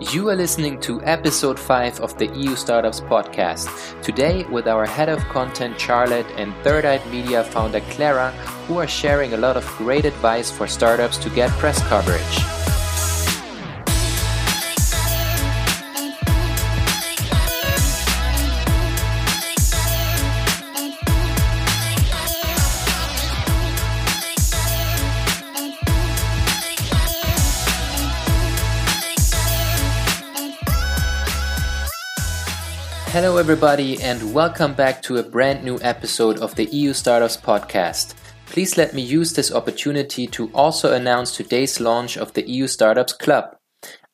You are listening to episode 5 of the EU Startups podcast. Today, with our head of content Charlotte and Third Eyed Media founder Clara, who are sharing a lot of great advice for startups to get press coverage. Hello, everybody, and welcome back to a brand new episode of the EU Startups Podcast. Please let me use this opportunity to also announce today's launch of the EU Startups Club.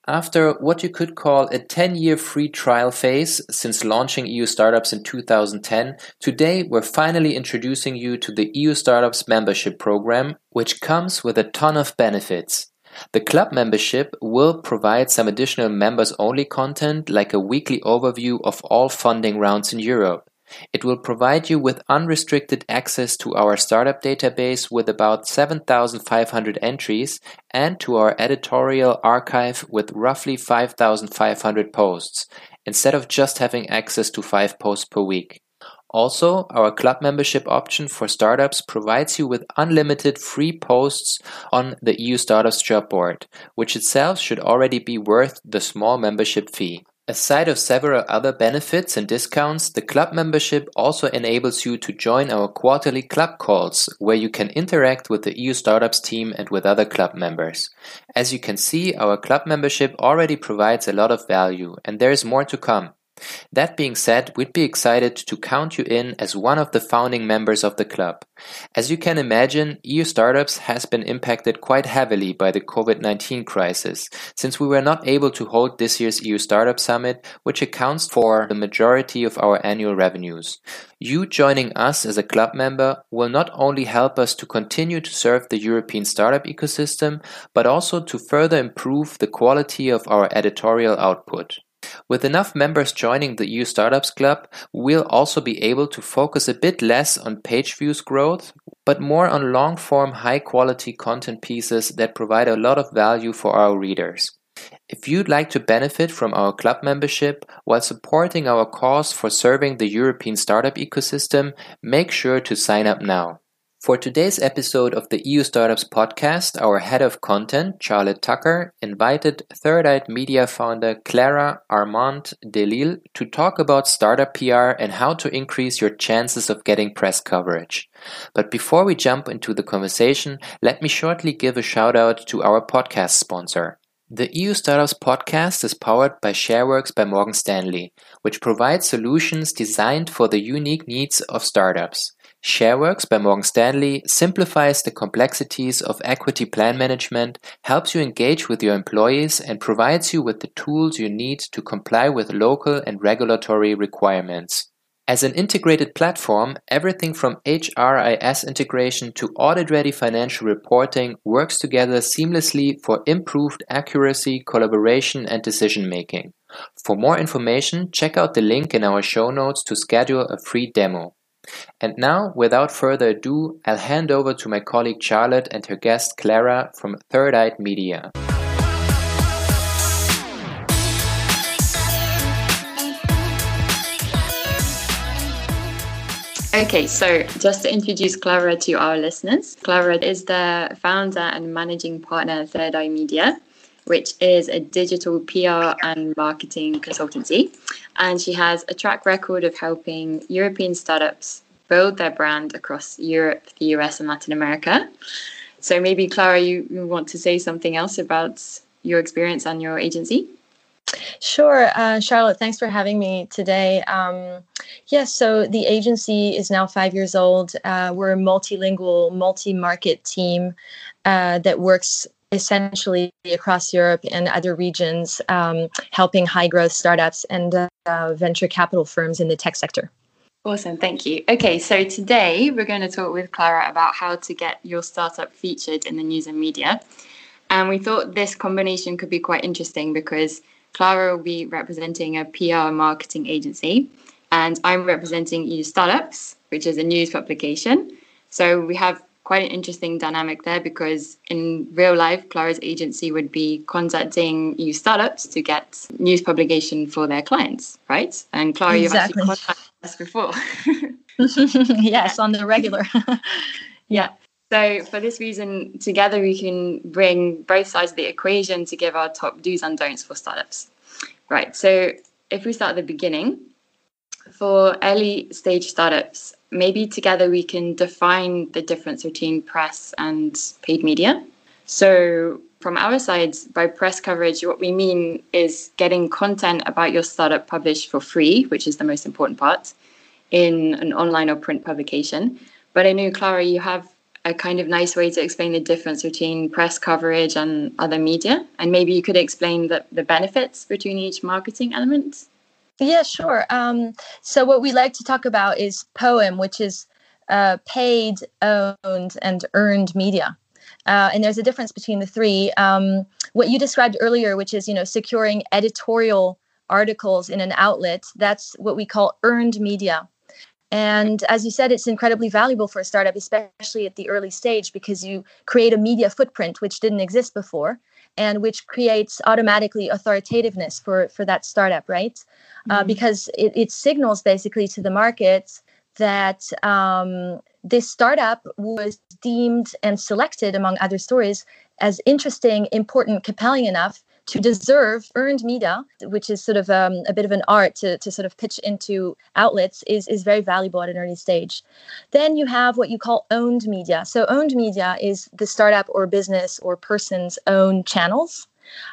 After what you could call a 10 year free trial phase since launching EU Startups in 2010, today we're finally introducing you to the EU Startups membership program, which comes with a ton of benefits. The club membership will provide some additional members-only content like a weekly overview of all funding rounds in Europe. It will provide you with unrestricted access to our startup database with about 7,500 entries and to our editorial archive with roughly 5,500 posts, instead of just having access to 5 posts per week. Also, our club membership option for startups provides you with unlimited free posts on the EU Startups job board, which itself should already be worth the small membership fee. Aside of several other benefits and discounts, the club membership also enables you to join our quarterly club calls, where you can interact with the EU Startups team and with other club members. As you can see, our club membership already provides a lot of value, and there is more to come. That being said, we'd be excited to count you in as one of the founding members of the club. As you can imagine, EU Startups has been impacted quite heavily by the COVID-19 crisis, since we were not able to hold this year's EU Startup Summit, which accounts for the majority of our annual revenues. You joining us as a club member will not only help us to continue to serve the European startup ecosystem, but also to further improve the quality of our editorial output. With enough members joining the EU Startups Club, we'll also be able to focus a bit less on page views growth, but more on long form, high quality content pieces that provide a lot of value for our readers. If you'd like to benefit from our club membership while supporting our cause for serving the European startup ecosystem, make sure to sign up now. For today's episode of the EU Startups podcast, our head of content, Charlotte Tucker, invited Third Eyed Media founder Clara Armand Delille to talk about startup PR and how to increase your chances of getting press coverage. But before we jump into the conversation, let me shortly give a shout out to our podcast sponsor. The EU Startups podcast is powered by Shareworks by Morgan Stanley, which provides solutions designed for the unique needs of startups. Shareworks by Morgan Stanley simplifies the complexities of equity plan management, helps you engage with your employees, and provides you with the tools you need to comply with local and regulatory requirements. As an integrated platform, everything from HRIS integration to audit-ready financial reporting works together seamlessly for improved accuracy, collaboration, and decision-making. For more information, check out the link in our show notes to schedule a free demo. And now, without further ado, I'll hand over to my colleague Charlotte and her guest Clara from Third Eyed Media. Okay, so just to introduce Clara to our listeners, Clara is the founder and managing partner of Third Eye Media, which is a digital PR and marketing consultancy. And she has a track record of helping European startups build their brand across Europe, the US, and Latin America. So maybe, Clara, you, want to say something else about your experience and your agency? Sure, uh, Charlotte. Thanks for having me today. Um, yes, yeah, so the agency is now five years old. Uh, we're a multilingual, multi-market team uh, that works essentially across Europe and other regions, um, helping high-growth startups and uh, venture capital firms in the tech sector. Awesome, thank you. Okay, so today we're going to talk with Clara about how to get your startup featured in the news and media. And we thought this combination could be quite interesting because Clara will be representing a PR marketing agency, and I'm representing EU Startups, which is a news publication. So we have quite an interesting dynamic there because in real life, Clara's agency would be contacting EU Startups to get news publication for their clients, right? And Clara, exactly. you've actually contacted us before. yes, on the regular. yeah. So for this reason, together we can bring both sides of the equation to give our top do's and don'ts for startups. Right. So if we start at the beginning, for early stage startups, maybe together we can define the difference between press and paid media. So, from our side, by press coverage, what we mean is getting content about your startup published for free, which is the most important part, in an online or print publication. But I know, Clara, you have a kind of nice way to explain the difference between press coverage and other media. And maybe you could explain the, the benefits between each marketing element. Yeah, sure. Um, so what we like to talk about is POEM, which is uh, paid, owned, and earned media. Uh, and there's a difference between the three. Um, what you described earlier, which is you know securing editorial articles in an outlet, that's what we call earned media. And as you said, it's incredibly valuable for a startup, especially at the early stage, because you create a media footprint which didn't exist before and which creates automatically authoritativeness for, for that startup, right? Uh, mm-hmm. Uh, because it, it signals basically to the market that um, this startup was deemed and selected among other stories as interesting, important, compelling enough to deserve earned media, which is sort of um, a bit of an art to, to sort of pitch into outlets, is, is very valuable at an early stage. Then you have what you call owned media. So, owned media is the startup or business or person's own channels.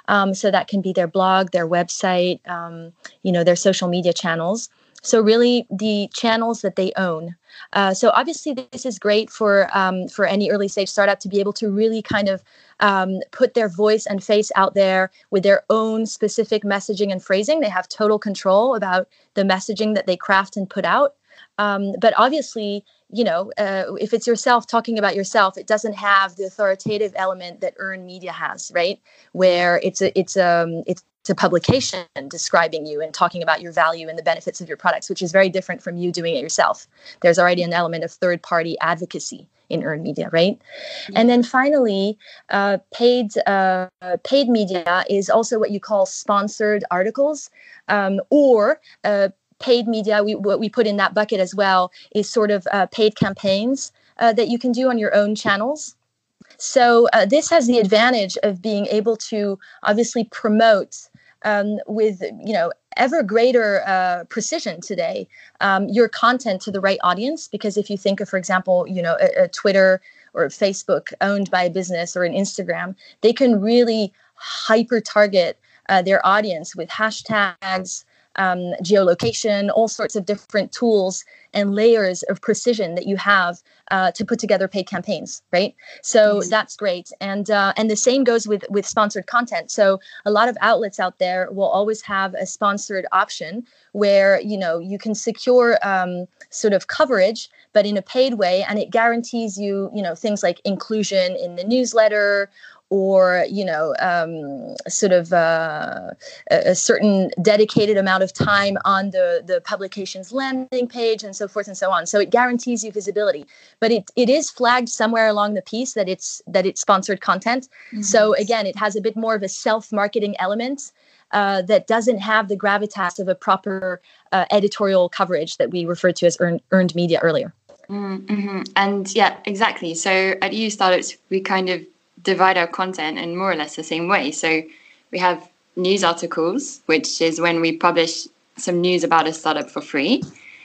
Um, so that can be their blog, their website, um, you know, their social media channels. So really, the channels that they own. Uh, so obviously, this is great for um, for any early stage startup to be able to really kind of um, put their voice and face out there with their own specific messaging and phrasing. They have total control about the messaging that they craft and put out. Um, but obviously, you know, uh, if it's yourself talking about yourself, it doesn't have the authoritative element that earned media has, right? Where it's a it's um it's to publication describing you and talking about your value and the benefits of your products, which is very different from you doing it yourself. There's already an element of third party advocacy in earned media, right? Mm-hmm. And then finally, uh, paid uh, paid media is also what you call sponsored articles um, or uh, paid media. We, what we put in that bucket as well is sort of uh, paid campaigns uh, that you can do on your own channels. So uh, this has the advantage of being able to obviously promote um, with you know ever greater uh, precision today um, your content to the right audience. Because if you think of for example you know a, a twitter or facebook owned by a business or an instagram they can really hyper target uh, their audience with hashtags um, geolocation, all sorts of different tools and layers of precision that you have uh, to put together paid campaigns, right? So yes. that's great, and uh, and the same goes with with sponsored content. So a lot of outlets out there will always have a sponsored option where you know you can secure um, sort of coverage, but in a paid way, and it guarantees you you know things like inclusion in the newsletter or you know um, sort of uh, a, certain dedicated amount of time on the the publication's landing page and so forth and so on. So it guarantees you visibility. But it, it is flagged somewhere along the piece that it's that it's sponsored content. Mm-hmm. so again it has a bit more of a self-marketing element uh, that doesn't have the gravitas of a proper uh, editorial coverage that we referred to as earned, earned media earlier. Mm-hmm. and yeah exactly. So at eu startups we kind of divide our content in more or less the same way. So we have news articles, which is when we publish some news about a startup for free.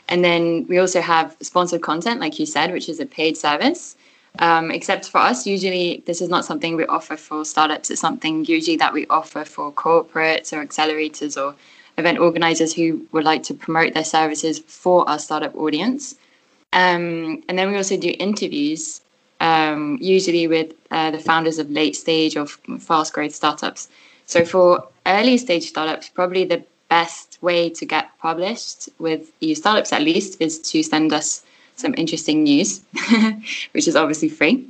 And then we also have sponsored content, like you said, which is a paid service. Um, except for us, usually this is not something we offer for startups. It's something usually that we offer for corporates or accelerators or event organizers who would like to promote their services for our startup audience. Um, and then we also do interviews um, usually with uh, the founders of late stage or fast growth startups. So for early stage startups, probably the best way to get published with EU startups at least is to send us some interesting news, which is obviously free.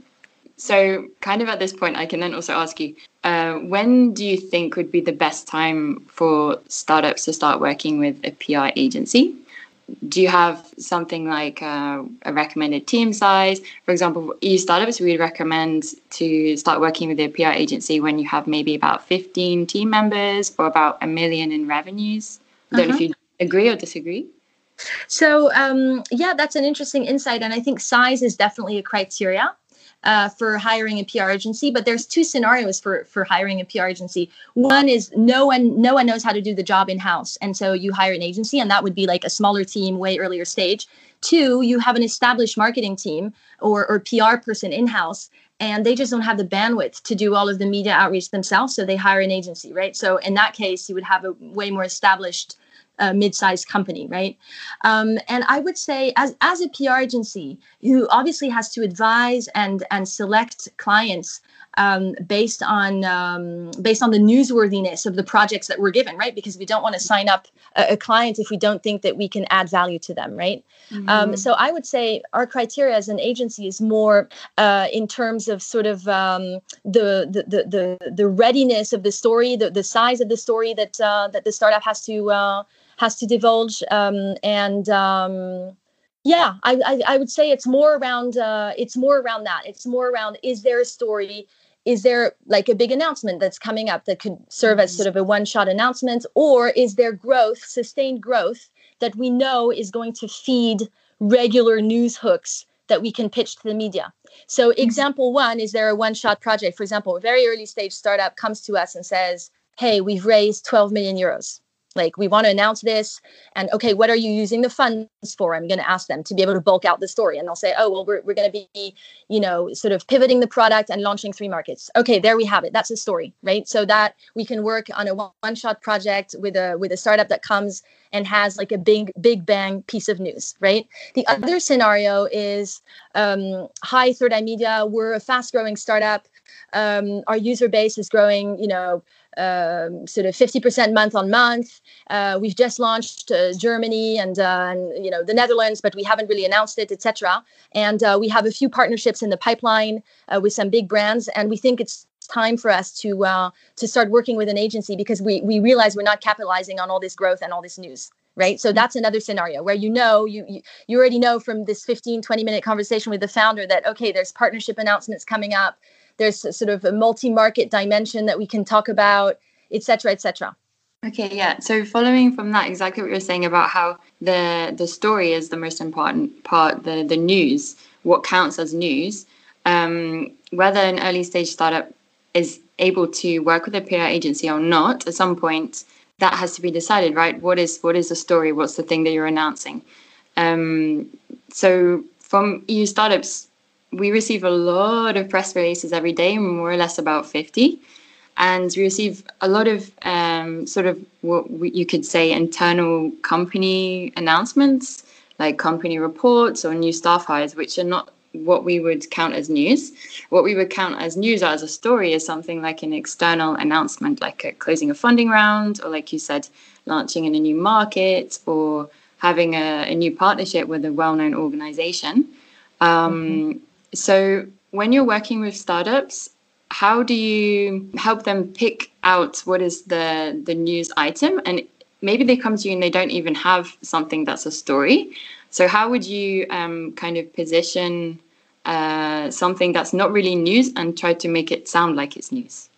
So, kind of at this point, I can then also ask you uh, when do you think would be the best time for startups to start working with a PR agency? Do you have something like uh, a recommended team size? For example, EU startups, we recommend to start working with a PR agency when you have maybe about 15 team members or about a million in revenues. I don't uh-huh. know if uh-huh. you agree or disagree. So um, yeah, that's an interesting insight, and I think size is definitely a criteria uh, for hiring a PR agency. But there's two scenarios for for hiring a PR agency. One is no one no one knows how to do the job in house, and so you hire an agency, and that would be like a smaller team, way earlier stage. Two, you have an established marketing team or or PR person in house, and they just don't have the bandwidth to do all of the media outreach themselves, so they hire an agency, right? So in that case, you would have a way more established a mid-sized company, right? Um, and I would say, as as a PR agency who obviously has to advise and and select clients um, based on um, based on the newsworthiness of the projects that we're given, right? Because we don't want to sign up a, a, client if we don't think that we can add value to them, right? Mm-hmm. Um, so I would say our criteria as an agency is more uh, in terms of sort of um, the, the, the the the readiness of the story, the the size of the story that uh, that the startup has to uh, has to divulge um, and um, yeah I, I, I would say it's more around uh, it's more around that. It's more around is there a story? Is there like a big announcement that's coming up that could serve as mm-hmm. sort of a one shot announcement? Or is there growth sustained growth that we know is going to feed regular news hooks that we can pitch to the media? So mm-hmm. example one is there a one shot project? For example a very early stage startup comes to us and says hey we've raised 12 million euros like we want to announce this and okay what are you using the funds for? I'm going to ask them to be able to bulk out the story and they'll say oh well we're, we're going to be you know sort of pivoting the product and launching three markets. Okay there we have it. That's a story right? So that we can work on a one shot project with a with a startup that comes and has like a big big bang piece of news right? The other scenario is um, hi third eye media. We're a fast growing startup. Um, our user base is growing you know um, sort of 50% month on month. Uh, we've just launched uh, Germany and, uh, and, you know the Netherlands, but we haven't really announced it, etc. And uh, we have a few partnerships in the pipeline uh, with some big brands, and we think it's time for us to uh, to start working with an agency because we we realize we're not capitalizing on all this growth and all this news right so that's another scenario where you know you, you you already know from this 15 20 minute conversation with the founder that okay there's partnership announcements coming up there's sort of a multi-market dimension that we can talk about etc etc okay yeah. So following from that exactly what you're saying about how the the story is the most important part the the news what counts as news um, whether an early stage startup is able to work with a PR agency or not at some point that has to be decided right? What is what is the story? What's the thing that you're announcing? Um, so from eu startups we receive a lot of press releases every day, more or less about 50. And we receive a lot of um, sort of what we, you could say internal company announcements, like company reports or new staff hires, which are not what we would count as news. What we would count as news as a story is something like an external announcement, like a closing a funding round, or like you said, launching in a new market, or having a, a new partnership with a well known organization. Um, mm-hmm so when you're working with startups, how do you help them pick out what is the the news item and maybe they come to you and they don't even have something that's a story so how would you um, kind of position uh, something that's not really news and try to make it sound like it's news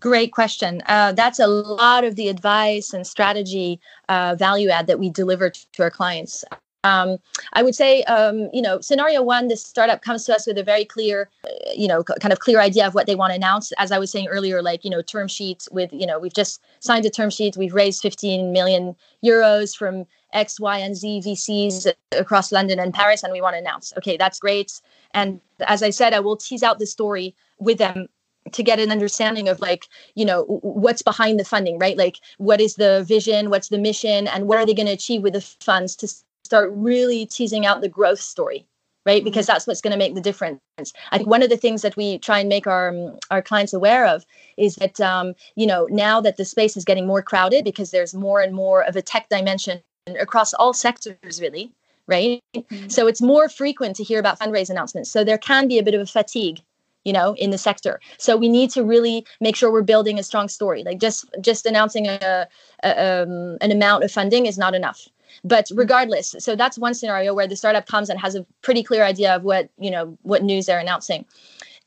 Great question. Uh, that's a lot of the advice and strategy uh, value add that we deliver to our clients. Um, I would say, um, you know, scenario one, this startup comes to us with a very clear, uh, you know, kind of clear idea of what they want to announce. As I was saying earlier, like, you know, term sheets with, you know, we've just signed a term sheet. We've raised 15 million euros from X, Y, and Z VCs across London and Paris, and we want to announce. Okay, that's great. And as I said, I will tease out the story with them to get an understanding of like you know what's behind the funding right like what is the vision what's the mission and what are they going to achieve with the funds to start really teasing out the growth story right? Mm-hmm. because that's what's going to make the difference. I think one of the things that we try and make our um, our clients aware of is that um, you know now that the space is getting more crowded because there's more and more of a tech dimension across all sectors really right? Mm-hmm. so it's more frequent to hear about fundraise announcements. So there can be a bit of a fatigue you know in the sector. So we need to really make sure we're building a strong story. Like just just announcing a, a um, an amount of funding is not enough but regardless so that's one scenario where the startup comes and has a pretty clear idea of what you know what news they're announcing.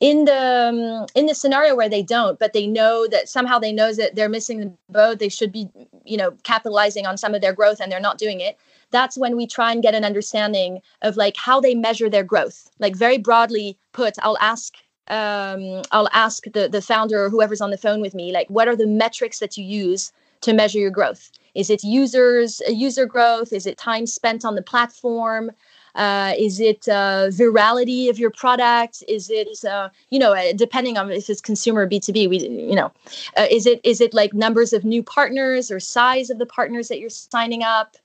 In the um, in the scenario where they don't but they know that somehow they know that they're missing the boat they should be you know capitalizing on some of their growth and they're not doing it that's when we try and get an understanding of like how they measure their growth. Like very broadly put i'll ask um, i'll ask the the founder or whoever's on the phone with me like what are the metrics that you use to measure your growth is it users user growth is it time spent on the platform uh, is it uh, virality of your product? Is it uh, you know uh, depending on if it's consumer B two B? We you know uh, is it is it like numbers of new partners or size of the partners that you're signing up?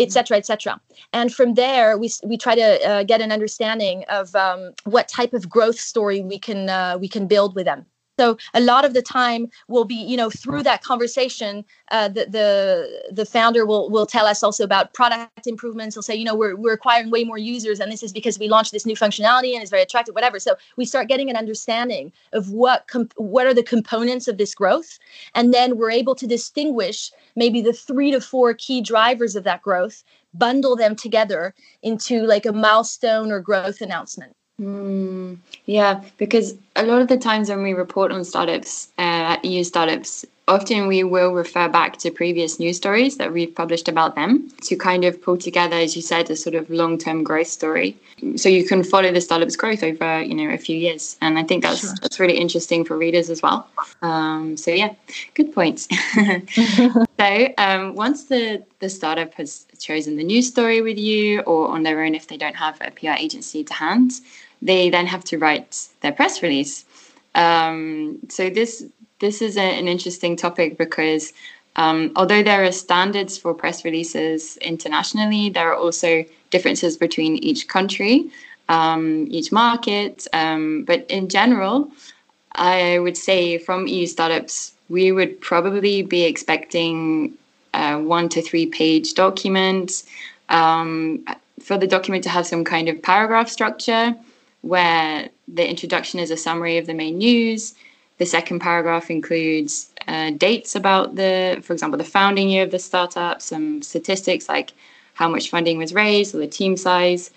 et cetera, et cetera. And from there, we, we try to uh, get an understanding of um, what type of growth story we can we can build with them. So a lot of the time will be, you know, through that conversation, uh, the, the the founder will will tell us also about product improvements. He'll say, you know, we're we're acquiring way more users, and this is because we launched this new functionality and it's very attractive, whatever. So we start getting an understanding of what comp- what are the components of this growth, and then we're able to distinguish maybe the three to four key drivers of that growth, bundle them together into like a milestone or growth announcement. Mm, yeah, because a lot of the times when we report on startups, uh, EU startups, often we will refer back to previous news stories that we've published about them to kind of pull together, as you said, a sort of long-term growth story. So you can follow the startup's growth over, you know, a few years, and I think that's sure. that's really interesting for readers as well. Um, so yeah, good points. so um, once the the startup has chosen the news story with you, or on their own if they don't have a PR agency to hand they then have to write their press release. Um, so this this is a, an interesting topic because um, although there are standards for press releases internationally, there are also differences between each country, um, each market. Um, but in general, I would say from EU startups, we would probably be expecting a one to three page document. Um, for the document to have some kind of paragraph structure, where the introduction is a summary of the main news. The second paragraph includes uh, dates about the, for example, the founding year of the startup, some statistics like how much funding was raised or the team size,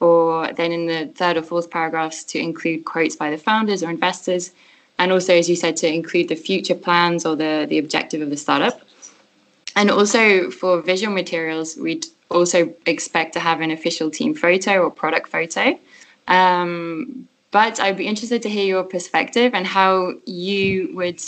or then in the third or fourth paragraphs to include quotes by the founders or investors, and also, as you said, to include the future plans or the, the objective of the startup. And also for visual materials, we'd also expect to have an official team photo or product photo. Um, but I'd be interested to hear your perspective and how you would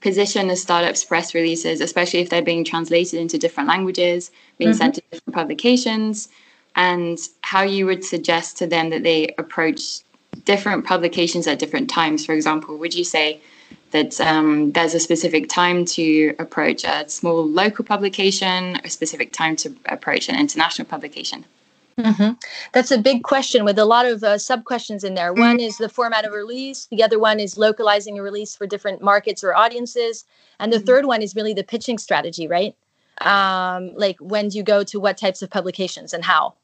position a startup's press releases, especially if they're being translated into different languages, being mm-hmm. sent to different publications, and how you would suggest to them that they approach different publications at different times. For example, would you say that um, there's a specific time to approach a small local publication, a specific time to approach an international publication? Mm-hmm. That's a big question with a lot of uh, sub questions in there. One is the format of release, the other one is localizing a release for different markets or audiences, and the mm-hmm. third one is really the pitching strategy, right? Um, like when do you go to what types of publications and how,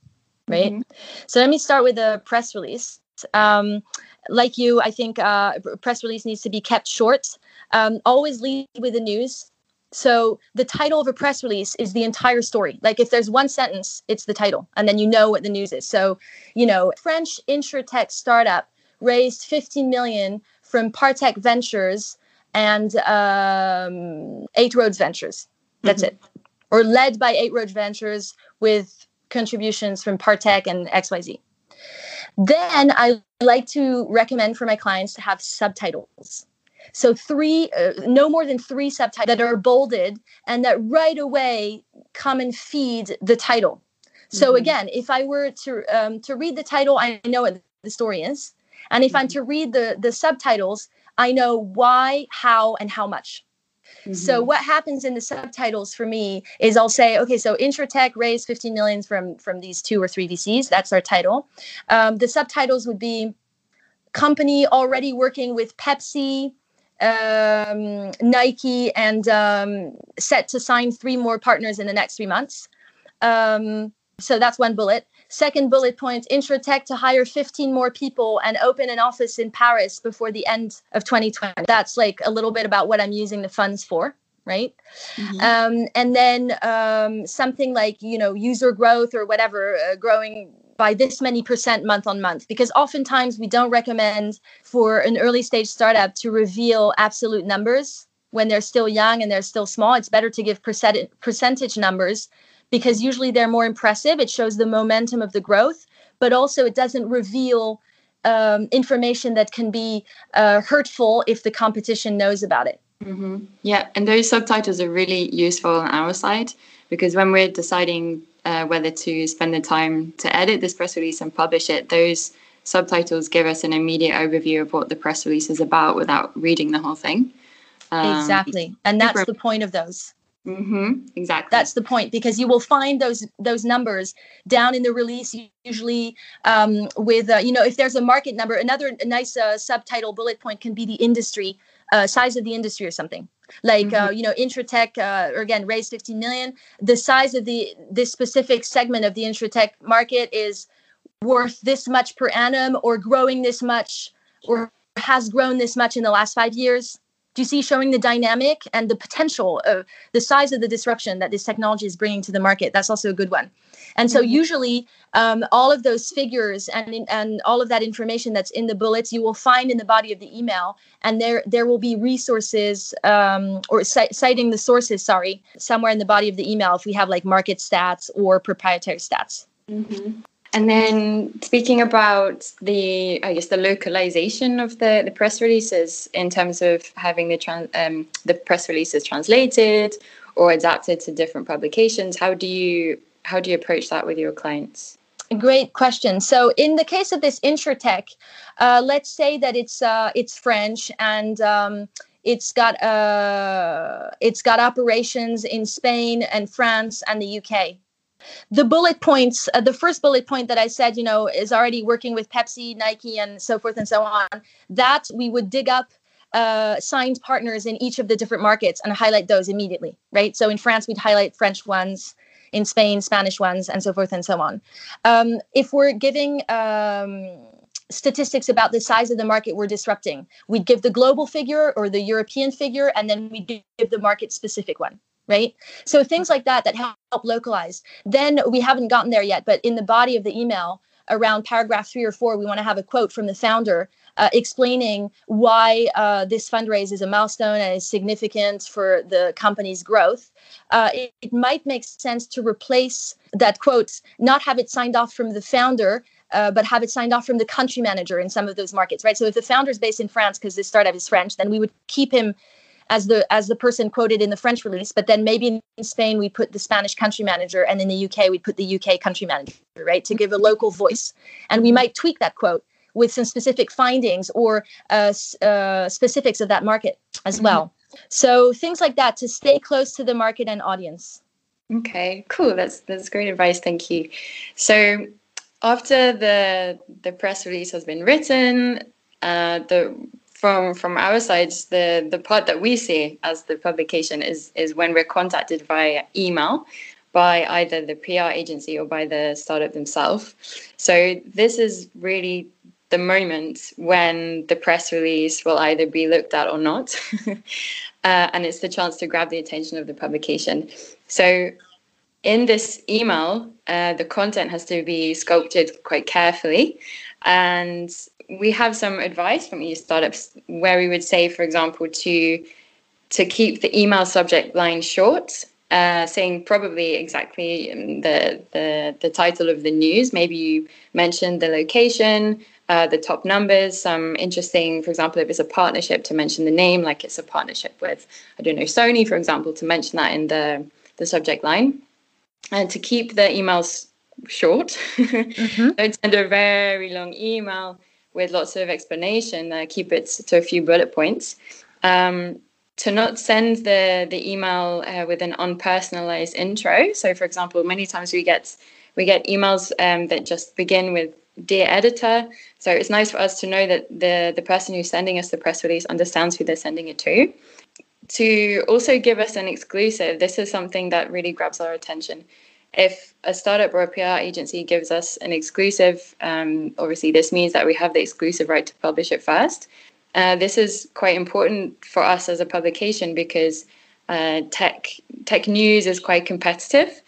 right? Mm-hmm. So let me start with the press release. Um, like you, I think uh, press release needs to be kept short. Um, always lead with the news so the title of a press release is the entire story. Like if there's one sentence, it's the title, and then you know what the news is. So, you know, French insurtech startup raised 15 million from Partech Ventures and um, Eight Roads Ventures. That's mm-hmm. it. Or led by Eight Roads Ventures with contributions from Partech and XYZ. Then I like to recommend for my clients to have subtitles. So three, uh, no more than three subtitles that are bolded and that right away come and feed the title. So mm-hmm. again, if I were to um, to read the title, I know what the story is, and if mm-hmm. I'm to read the the subtitles, I know why, how, and how much. Mm-hmm. So what happens in the subtitles for me is I'll say, okay, so Insurtech raised 15 millions from from these two or three VCs. That's our title. Um, the subtitles would be company already working with Pepsi, um, Nike and um, set to sign three more partners in the next three months. Um, so that's one bullet. Second bullet point Insurtech to hire 15 more people and open an office in Paris before the end of 2020. That's like a little bit about what I'm using the funds for, right? Mm-hmm. Um, and then um, something like you know user growth or whatever, uh, growing by this many percent month on month because oftentimes we don't recommend for an early stage startup to reveal absolute numbers when they're still young and they're still small. It's better to give percent- percentage numbers because usually they're more impressive. It shows the momentum of the growth but also it doesn't reveal um, information that can be uh, hurtful if the competition knows about it. Mm-hmm. yeah and those subtitles are really useful on our side because when we're deciding uh, whether to spend the time to edit this press release and publish it, those subtitles give us an immediate overview of what the press release is about without reading the whole thing. Um, exactly, and that's the point of those. Mm-hmm. Exactly. That's the point because you will find those those numbers down in the release. Usually, um, with uh, you know, if there's a market number, another nice uh, subtitle bullet point can be the industry uh, size of the industry or something like mm-hmm. uh, you know insurtech uh, or again raised 15 million the size of the this specific segment of the insurtech market is worth this much per annum or growing this much or has grown this much in the last five years do you see showing the dynamic and the potential of the size of the disruption that this technology is bringing to the market that's also a good one and so mm-hmm. usually um, all of those figures and and all of that information that's in the bullets you will find in the body of the email and there there will be resources um, or c- citing the sources sorry somewhere in the body of the email if we have like market stats or proprietary stats mm-hmm. And then speaking about the, I guess, the localization of the, the press releases in terms of having the trans, um, the press releases translated or adapted to different publications, how do you how do you approach that with your clients? Great question. So, in the case of this insurtech, uh, let's say that it's uh, it's French and um, it's got uh, it's got operations in Spain and France and the UK the bullet points uh, the first bullet point that i said you know is already working with pepsi nike and so forth and so on that we would dig up uh, signed partners in each of the different markets and highlight those immediately right? So in france we'd highlight french ones in spain spanish ones and so forth and so on. Um, if we're giving um, statistics about the size of the market we're disrupting we'd give the global figure or the european figure and then we'd give the market specific one right? So things like that that help localize. Then we haven't gotten there yet, but in the body of the email, around paragraph three or four, we want to have a quote from the founder uh, explaining why uh, this fundraise is a milestone and is significant for the company's growth. Uh, it, it, might make sense to replace that quote, not have it signed off from the founder. Uh, but have it signed off from the country manager in some of those markets, right? So if the founder is based in France because this startup is French, then we would keep him as the as the person quoted in the French release. But then maybe in Spain we put the Spanish country manager, and in the UK we put the UK country manager, right, to give a local voice. And we might tweak that quote with some specific findings or uh, uh, specifics of that market as mm-hmm. well. So things like that to stay close to the market and audience. Okay, cool. That's that's great advice. Thank you. So after the the press release has been written, uh, the from from our side, the the part that we see as the publication is is when we're contacted via email by either the PR agency or by the startup themselves. So this is really the moment when the press release will either be looked at or not, uh, and it's the chance to grab the attention of the publication. So in this email, uh, the content has to be sculpted quite carefully. And we have some advice from EU startups where we would say, for example, to to keep the email subject line short, uh, saying probably exactly the, the the title of the news. Maybe you mentioned the location, uh, the top numbers, some interesting, for example, if it's a partnership, to mention the name, like it's a partnership with, I don't know, Sony, for example, to mention that in the, the subject line. And to keep the emails short, mm-hmm. don't send a very long email with lots of explanation, uh, keep it to a few bullet points. Um, to not send the the email uh, with an unpersonalized intro. So, for example, many times we get we get emails um, that just begin with "Dear Editor." So it's nice for us to know that the the person who's sending us the press release understands who they're sending it to. To also give us an exclusive, this is something that really grabs our attention if a startup or a PR agency gives us an exclusive, um, obviously this means that we have the exclusive right to publish it first. Uh, this is quite important for us as a publication because uh, tech tech news is quite competitive,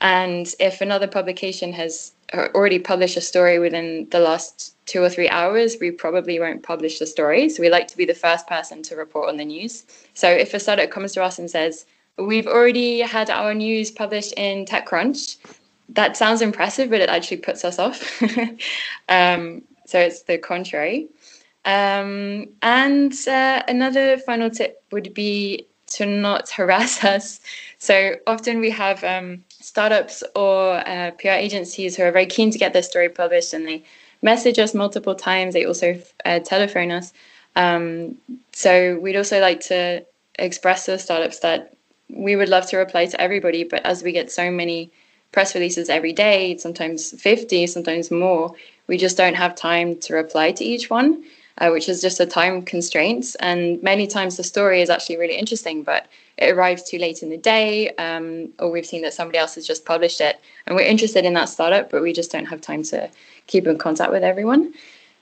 and if another publication has already published a story within the last two or three hours, we probably won't publish the story. So we like to be the first person to report on the news. So if a startup comes to us and says, We've already had our news published in TechCrunch, that sounds impressive, but it actually puts us off. um, so it's the contrary. Um, and uh, another final tip would be to not harass us. So often we have um, startups or uh, PR agencies who are very keen to get their story published and they message us multiple times. They also uh, telephone us. Um, so we'd also like to express to startups that we would love to reply to everybody, but as we get so many press releases every day, sometimes 50, sometimes more, we just don't have time to reply to each one, uh, which is just a time constraint. And many times the story is actually really interesting, but it arrives too late in the day, um, or we've seen that somebody else has just published it, and we're interested in that startup, but we just don't have time to keep in contact with everyone.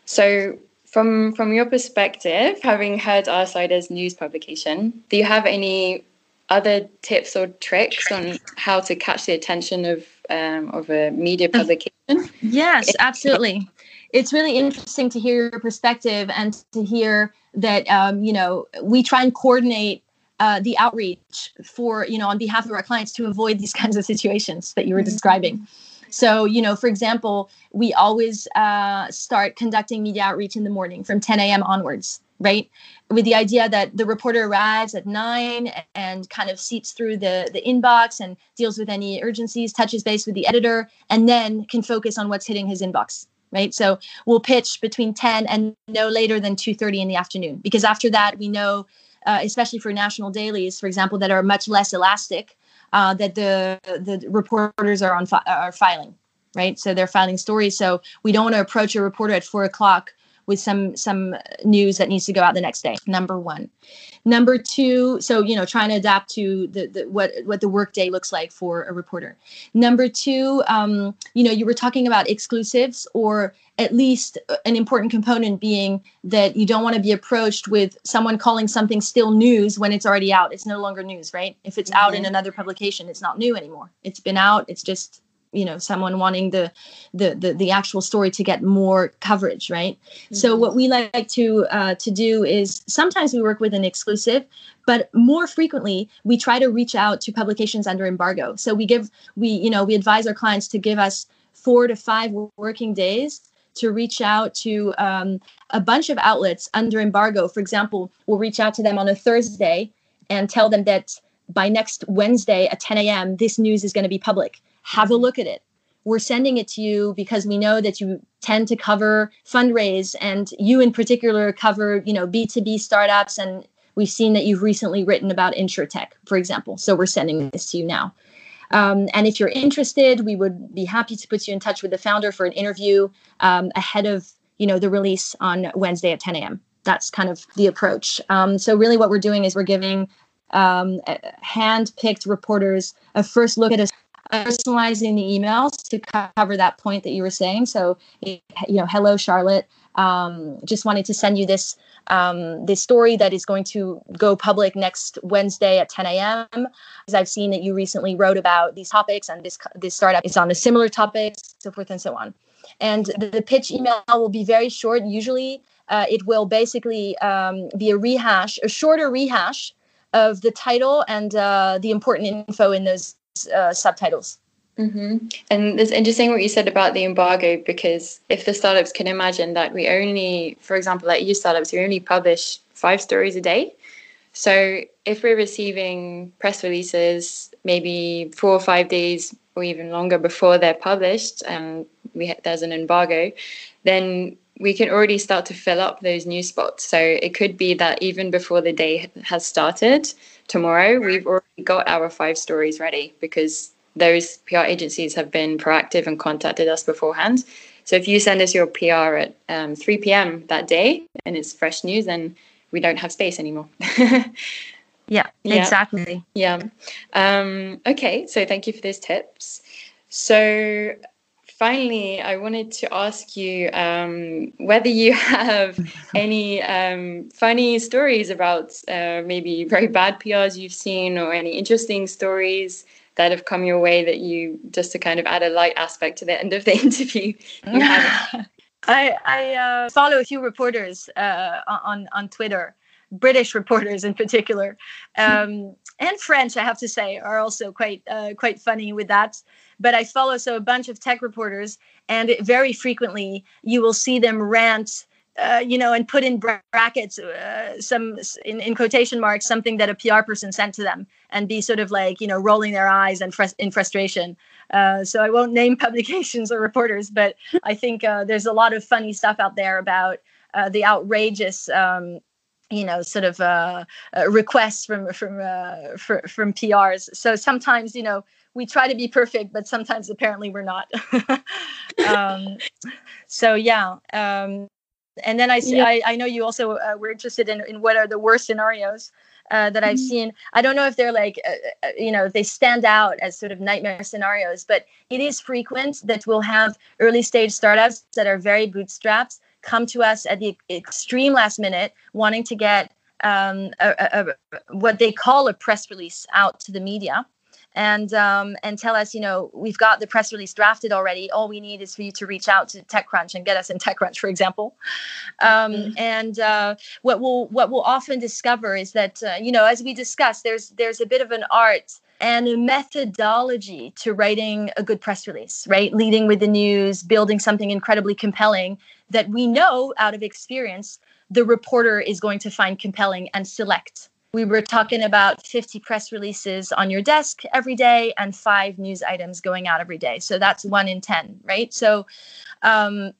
So, from from your perspective, having heard Outsider's news publication, do you have any other tips or tricks on how to catch the attention of um, of a media publication? Yes, absolutely. It's really interesting to hear your perspective and to hear that um, you know we try and coordinate uh, the outreach for you know on behalf of our clients to avoid these kinds of situations that you were mm-hmm. describing. So, you know, for example, we always uh, start conducting media outreach in the morning from 10 a.m. onwards, right? With the idea that the reporter arrives at nine and kind of seats through the, the inbox and deals with any urgencies, touches base with the editor, and then can focus on what's hitting his inbox right so we'll pitch between 10 and no later than 2.30 in the afternoon because after that we know uh, especially for national dailies for example that are much less elastic uh, that the the reporters are on fi- are filing, right? So they're filing stories. So we don't want to approach a reporter at four o'clock with some some news that needs to go out the next day. Number one. Number two, so you know, trying to adapt to the, the what what the workday looks like for a reporter. Number two, um, you know, you were talking about exclusives, or at least an important component being that you don't want to be approached with someone calling something still news when it's already out. It's no longer news, right? If it's mm-hmm. out in mm-hmm. another publication, it's not new anymore. It's been out. It's just you know someone wanting the the the, the actual story to get more coverage right? Mm-hmm. so what we like to uh, to do is sometimes we work with an exclusive but more frequently we try to reach out to publications under embargo. So we give we you know we advise our clients to give us four to five working days to reach out to um, a bunch of outlets under embargo. For example we'll reach out to them on a thursday and tell them that by next wednesday at 10 a.m this news is going to be public have a look at it. We're sending it to you because we know that you tend to cover fundraise and you in particular cover, you know, B2B startups and we've seen that you've recently written about insurtech, for example. So we're sending this to you now. Um, and if you're interested, we would be happy to put you in touch with the founder for an interview um, ahead of you know the release on Wednesday at 10 a.m. That's kind of the approach. Um, so really, what we're doing is we're giving um, hand-picked reporters a first look at a personalizing the emails to cover that point that you were saying. So, you know, hello, Charlotte. Um, just wanted to send you this um, this story that is going to go public next Wednesday at 10 a.m. Because I've seen that you recently wrote about these topics, and this this startup is on a similar topic, so forth and so on. And the, pitch email will be very short. Usually, uh, it will basically um, be a rehash, a shorter rehash of the title and uh, the important info in those uh, subtitles. Mm-hmm. And it's interesting what you said about the embargo because if the startups can imagine that we only, for example, like EU startups, we only publish five stories a day. So if we're receiving press releases maybe four or five days or even longer before they're published, and we ha- there's an embargo, then we can already start to fill up those news spots. So it could be that even before the day has started tomorrow, we've already got our five stories ready because those PR agencies have been proactive and contacted us beforehand. So if you send us your PR at um, 3 p.m. that day and it's fresh news, then we don't have space anymore. yeah, yeah, exactly. Yeah. Um, okay, so thank you for those tips. So finally, I wanted to ask you um, whether you have any um, funny stories about uh, maybe very bad PRs you've seen or any interesting stories that have come your way that you just to kind of add a light aspect to the end of the interview. I, I uh, follow a few reporters uh, on on Twitter, British reporters in particular, um, and French. I have to say are also quite uh, quite funny with that but I follow so a bunch of tech reporters, and it, very frequently you will see them rant. Uh, you know, and put in brackets uh, some in, in quotation marks something that a PR person sent to them, and be sort of like you know rolling their eyes and fr- in frustration. Uh, so I won't name publications or reporters, but I think uh, there's a lot of funny stuff out there about uh, the outrageous um, you know sort of uh, uh, requests from from uh, for, from PRs. So sometimes you know we try to be perfect, but sometimes apparently we're not. um, so yeah. Um, and then I, yeah. I, I know you also uh, were interested in, in what are the worst scenarios uh, that I've mm-hmm. seen. I don't know if they're like, uh, uh, you know, they stand out as sort of nightmare scenarios, but it is frequent that we'll have early stage startups that are very bootstrapped come to us at the extreme last minute, wanting to get um, a, a, a, what they call a press release out to the media and um, and tell us, you know, we've got the press release drafted already. All we need is for you to reach out to TechCrunch and get us in TechCrunch, for example. Um, mm-hmm. And uh, what we'll what we'll often discover is that uh, you know, as we discussed, there's there's a bit of an art and a methodology to writing a good press release, right? Leading with the news, building something incredibly compelling that we know out of experience the reporter is going to find compelling and select we were talking about 50 press releases on your desk every day and five news items going out every day. So that's one in 10, right? So, um,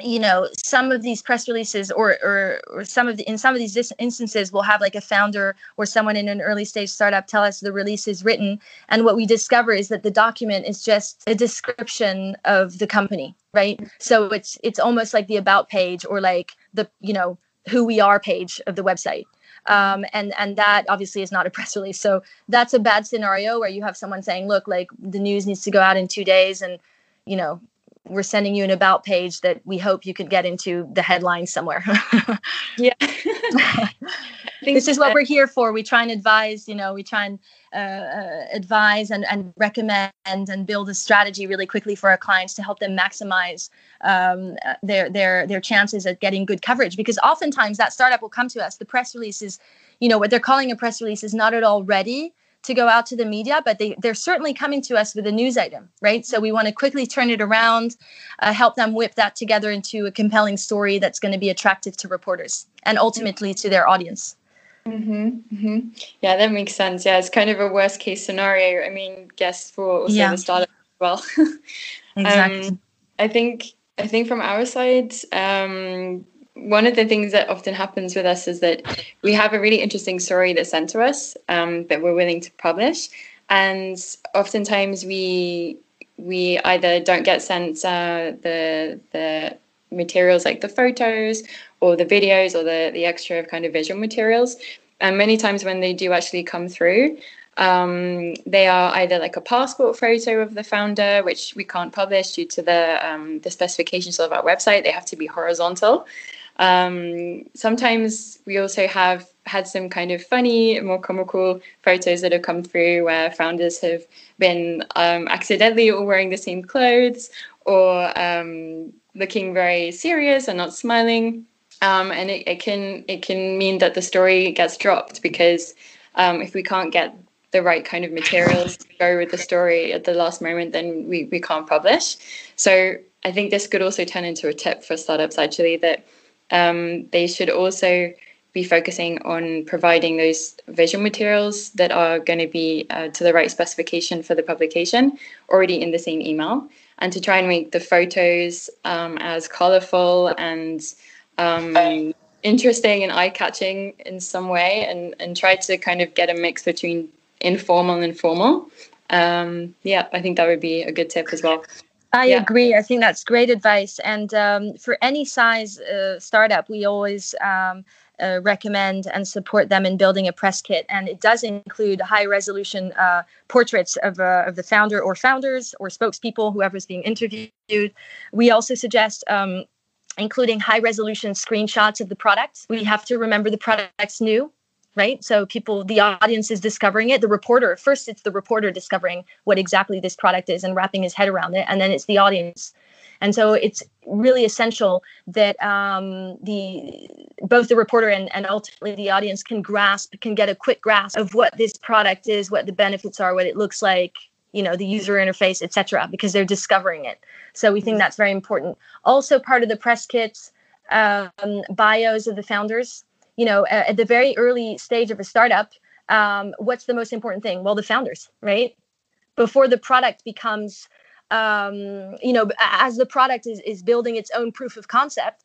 you know, some of these press releases or, or, or some of the, in some of these instances, we'll have like a founder or someone in an early stage startup tell us the release is written. And what we discover is that the document is just a description of the company, right? So it's, it's almost like the about page or like the, you know, who we are page of the website um, and and that obviously is not a press release. So that's a bad scenario where you have someone saying look like the news needs to go out in two days and you know we're sending you an about page that we hope you could get into the headline somewhere. yeah. this is what we're here for. We try and advise, you know, we try and uh, uh, advise and, and recommend and build a strategy really quickly for our clients to help them maximize um, their their their chances at getting good coverage. Because oftentimes that startup will come to us. The press release is, you know, what they're calling a press release is not at all ready to go out to the media, but they, they're certainly coming to us with a news item, right? So we want to quickly turn it around, uh, help them whip that together into a compelling story that's going to be attractive to reporters and ultimately to their audience. Mm-hmm, mm-hmm. Yeah, that makes sense. Yeah, it's kind of a worst case scenario. I mean, guess for also yeah. the startup as well. exactly. Um, I think I think from our side, um, one of the things that often happens with us is that we have a really interesting story that's sent to us um, that we're willing to publish, and oftentimes we we either don't get sent uh, the the materials like the photos or the videos or the the extra kind of visual materials, and many times when they do actually come through. Um, they are either like a passport photo of the founder, which we can't publish due to the um, the specifications of our website. They have to be horizontal, um, sometimes we also have had some kind of funny, more comical photos that have come through where founders have been um, accidentally all wearing the same clothes or um, looking very serious and not smiling. Um, and it, it, can it can mean that the story gets dropped because um, if we can't get the right kind of materials to go with the story at the last moment, then we, we can't publish. So I think this could also turn into a tip for startups actually that um, they should also be focusing on providing those visual materials that are going to be uh, to the right specification for the publication already in the same email and to try and make the photos um, as colorful and um, interesting and eye-catching in some way and, and try to kind of get a mix between informal and formal um, yeah i think that would be a good tip as well I yeah. agree. I think that's great advice. And um, for any size uh, startup, we always um, uh, recommend and support them in building a press kit. And it does include high resolution uh, portraits of, uh, of the founder or founders or spokespeople, whoever's being interviewed. We also suggest um, including high resolution screenshots of the product. We have to remember the product's new. Right. So people, the audience is discovering it. The reporter, first, it's the reporter discovering what exactly this product is and wrapping his head around it. And then it's the audience and so it's really essential that um, the both the reporter and, and ultimately the audience can grasp, can get a quick grasp of what this product is, what the benefits are, what it looks like, you know, the user interface, etc., because they're discovering it. So we think mm-hmm. that's very important. Also, part of the press kits, um, bios of the founders. You know, at the very early stage of a startup, um, what's the most important thing? Well, the founders, right? Before the product becomes um, you know, as the product is, is building its own proof of concept,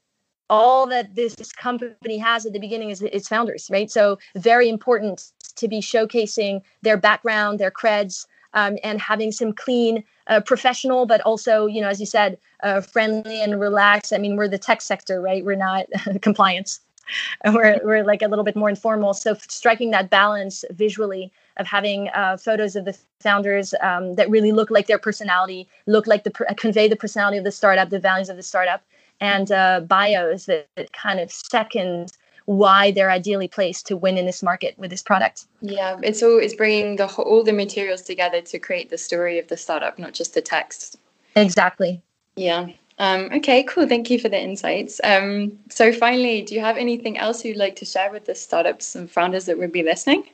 all that this company has at the beginning is its founders, right? So very important to be showcasing their background, their creds, um, and having some clean, uh, professional, but also, you know, as you said, uh, friendly and relaxed. I mean, we're the tech sector, right? We're not compliance. We're, we're like a little bit more informal. So striking that balance visually of having uh, photos of the founders um, that really look like their personality, look like the convey the personality of the startup, the values of the startup, and uh, bios that, that kind of second why they're ideally placed to win in this market with this product. Yeah, it's all it's bringing the all the materials together to create the story of the startup, not just the text. Exactly. Yeah. Um, okay, cool. Thank you for the insights. Um, so, finally, do you have anything else you'd like to share with the startups and founders that would be listening?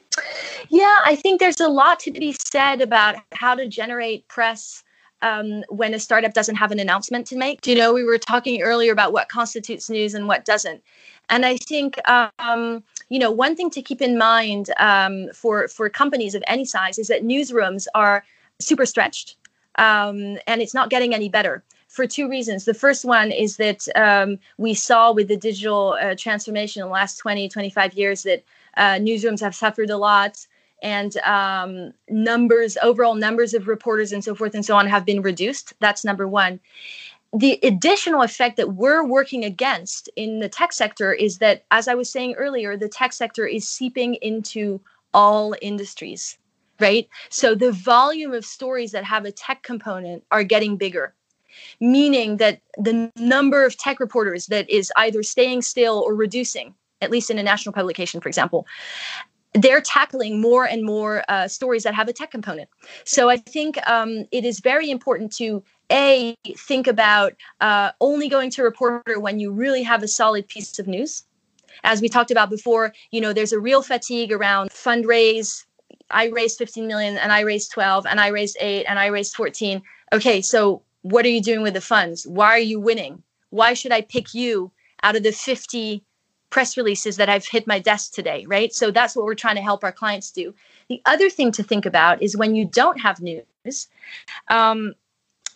Yeah, I think there's a lot to be said about how to generate press um, when a startup doesn't have an announcement to make. You know, we were talking earlier about what constitutes news and what doesn't. And I think, um, you know, one thing to keep in mind um, for, for companies of any size is that newsrooms are super stretched um, and it's not getting any better for two reasons. The first one is that um, we saw with the digital uh, transformation in the last 20, 25 years that uh, newsrooms have suffered a lot and um, numbers, overall numbers of reporters and so forth and so on have been reduced. That's number one. The additional effect that we're working against in the tech sector is that, as I was saying earlier, the tech sector is seeping into all industries, right? So the volume of stories that have a tech component are getting bigger meaning that the number of tech reporters that is either staying still or reducing, at least in a national publication, for example, they're tackling more and more uh, stories that have a tech component. So I think um, it is very important to a think about uh, only going to a reporter when you really have a solid piece of news. As we talked about before, you know, there's a real fatigue around fundraise. I raised 15 million and I raised 12 and I raised eight and I raised 14. Okay, so what are you doing with the funds? Why are you winning? Why should I pick you out of the 50 press releases that I've hit my desk today, right? So that's what we're trying to help our clients do. The other thing to think about is when you don't have news, um,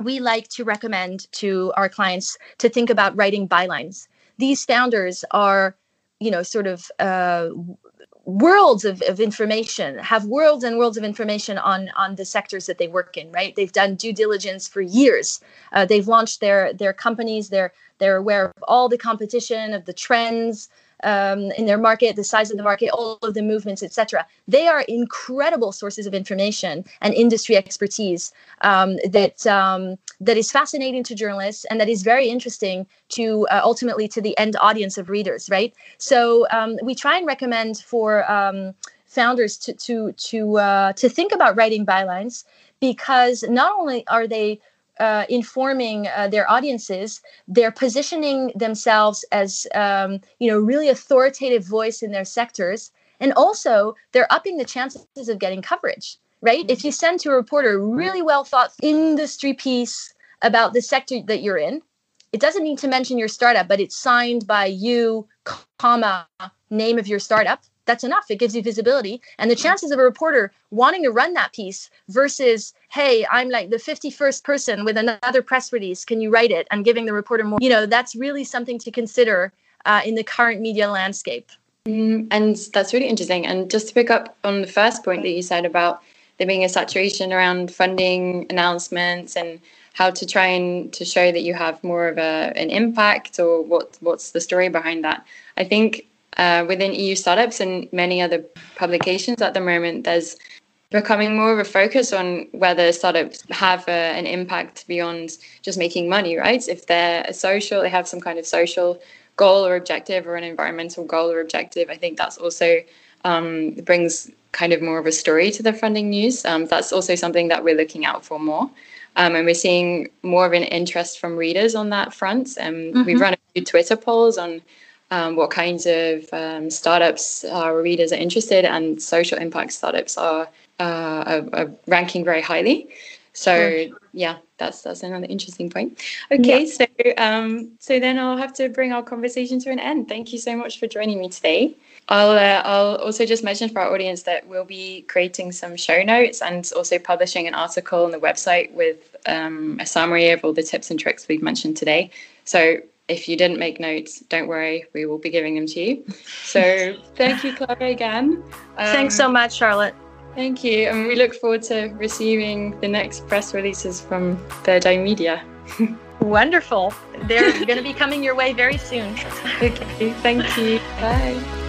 we like to recommend to our clients to think about writing bylines. These founders are, you know, sort of uh, worlds of, of information have worlds and worlds of information on on the sectors that they work in right? They've done due diligence for years. Uh, they've launched their their companies. They're they're aware of all the competition of the trends um, in their market, the size of the market, all of the movements, etc. They are incredible sources of information and industry expertise um, that um, that is fascinating to journalists and that is very interesting to uh, ultimately to the end audience of readers. Right. So um, we try and recommend for um, founders to to to uh, to think about writing bylines because not only are they uh, informing uh, their audiences, they're positioning themselves as um, you know really authoritative voice in their sectors, and also they're upping the chances of getting coverage. Right? If you send to a reporter really well thought industry piece about the sector that you're in, it doesn't need to mention your startup, but it's signed by you, comma name of your startup that's enough. It gives you visibility. And the chances of a reporter wanting to run that piece versus, hey, I'm like the 51st person with another press release. Can you write it? I'm giving the reporter more, you know, that's really something to consider uh, in the current media landscape. Mm, and that's really interesting. And just to pick up on the first point that you said about there being a saturation around funding announcements and how to try and to show that you have more of a an impact or what what's the story behind that. I think uh, within EU startups and many other publications at the moment, there's becoming more of a focus on whether startups have a, an impact beyond just making money, right? If they're a social, they have some kind of social goal or objective or an environmental goal or objective. I think that's also um, brings kind of more of a story to the funding news. Um, that's also something that we're looking out for more. Um, and we're seeing more of an interest from readers on that front. Um, mm-hmm. We've run a few Twitter polls on um, what kinds of um, startups our readers are interested, and social impact startups are, uh, are, are ranking very highly. So yeah, that's that's another interesting point. Okay, yeah. so um, so then I'll have to bring our conversation to an end. Thank you so much for joining me today. I'll uh, I'll also just mention for our audience that we'll be creating some show notes and also publishing an article on the website with um, a summary of all the tips and tricks we've mentioned today. So if you didn't make notes, don't worry, we will be giving them to you. So thank you, Clara, again. Um, Thanks so much, Charlotte. Thank you. And we look forward to receiving the next press releases from Third Eye Media. Wonderful. They're going to be coming your way very soon. okay. Thank you. Bye.